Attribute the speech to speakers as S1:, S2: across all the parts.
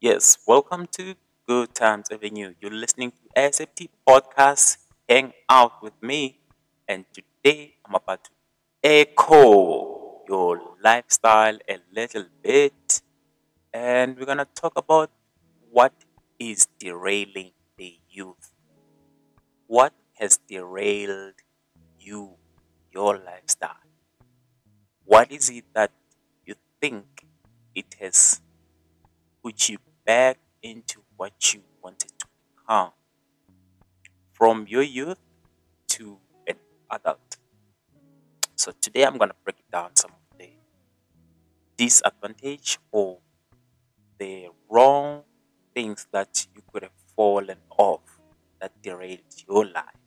S1: Yes, welcome to Good Times Avenue. You're listening to SFT Podcast. Hang out with me, and today I'm about to echo your lifestyle a little bit, and we're gonna talk about what is derailing the youth. What has derailed you, your lifestyle? What is it that you think it has put you back into what you wanted to become from your youth to an adult? So today I'm gonna break down some of the disadvantage or the wrong things that you could have fallen off that derailed your life.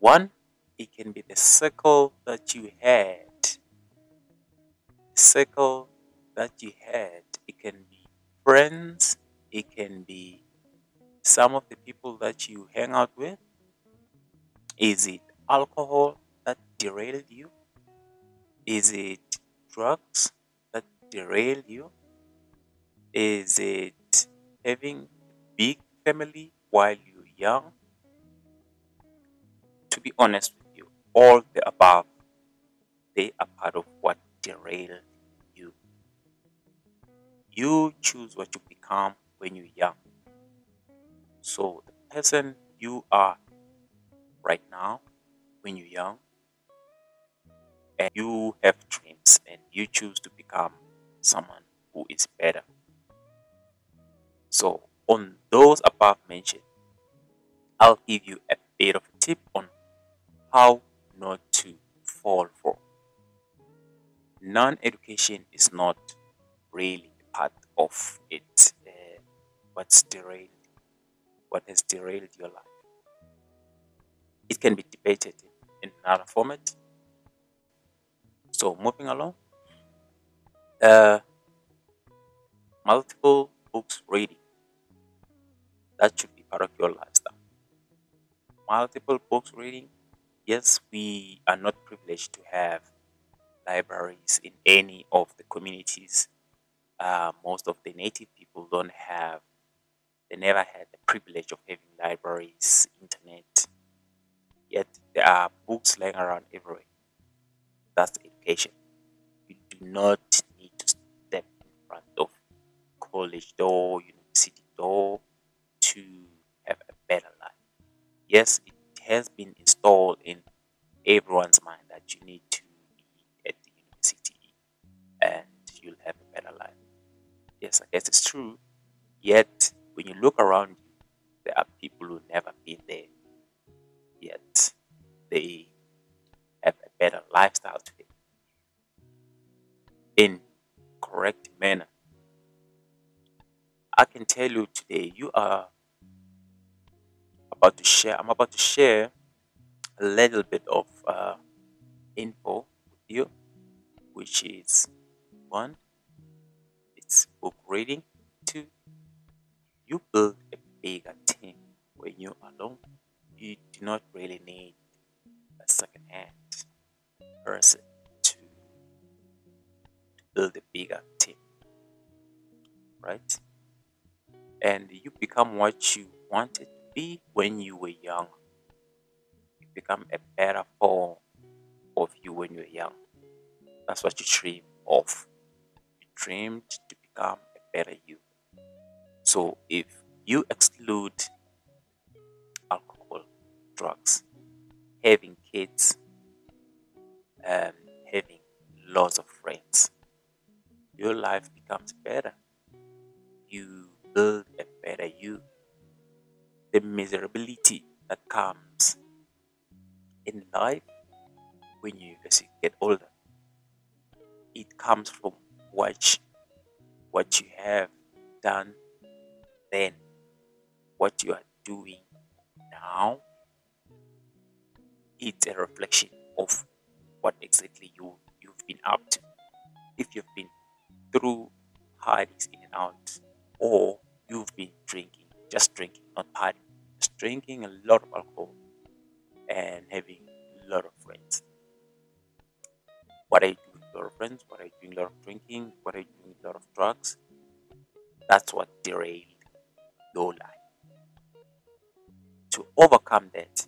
S1: One, it can be the circle that you had. The circle that you had. It can be friends, it can be some of the people that you hang out with. Is it alcohol that derailed you? Is it drugs that derailed you? Is it having a big family while you're young? To be honest with you, all the above, they are part of what derailed. You choose what you become when you're young. So the person you are right now, when you're young, and you have dreams and you choose to become someone who is better. So on those above mentioned, I'll give you a bit of a tip on how not to fall for. Non-education is not really part of it. Uh, what's derailed? What has derailed your life? It can be debated in, another format. So moving along, uh, multiple books reading that should be part of your lifestyle. Multiple books reading. Yes, we are not privileged to have libraries in any of the communities. Uh, most of the native people don't have, they never had the privilege of having libraries, internet. Yet there are books lying around everywhere. That's education. You do not need to step in front of college door, university door to have a better life. Yes, it has been installed in everyone's mind that you need Yes, I guess it's true. Yet, when you look around you, there are people who never been there. Yet, they have a better lifestyle today in correct manner. I can tell you today, you are about to share. I'm about to share a little bit of uh, info with you, which is one, it's book reading. Two, you build a bigger team when you're alone. You do not really need a second hand person to, to build a bigger team, right? And you become what you wanted to be when you were young. You become a better form of you when you were young. That's what you dream of. Dreamed to become a better you. So if you exclude alcohol, drugs, having kids, and having lots of friends, your life becomes better. You build a better you. The miserability that comes in life when you as you get older, it comes from what what you have done then, what you are doing now. It's a reflection of what exactly you you've been up to. If you've been through parties in and out, or you've been drinking, just drinking, not partying, just drinking a lot of alcohol and having a lot of friends. What are you lot of friends? What are you doing a lot of drinking? What are you doing a lot of drugs? That's what derailed your life. To overcome that,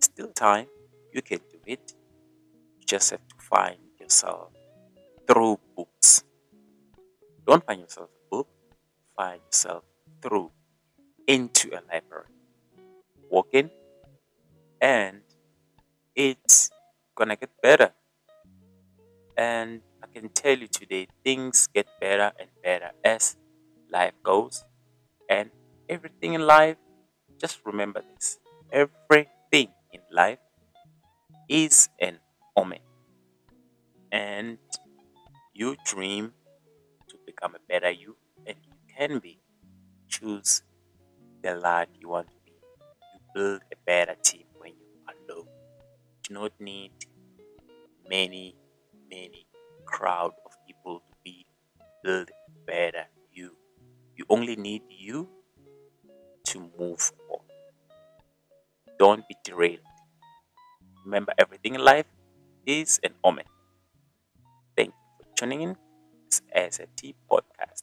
S1: still time, you can do it. You just have to find yourself through books. Don't find yourself a book, find yourself through into a library. Walk in and it's gonna get better. And I can tell you today, things get better and better as life goes. And everything in life, just remember this everything in life is an omen. And you dream to become a better you, and you can be. Choose the lad you want to be. You build a better team when you are alone. Do not need many, many crowd of people to be build better you. You only need you to move on. Don't be derailed. Remember, everything in life is an omen. Thank you for tuning in. This is SAT podcast.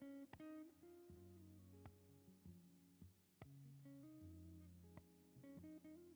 S1: thank you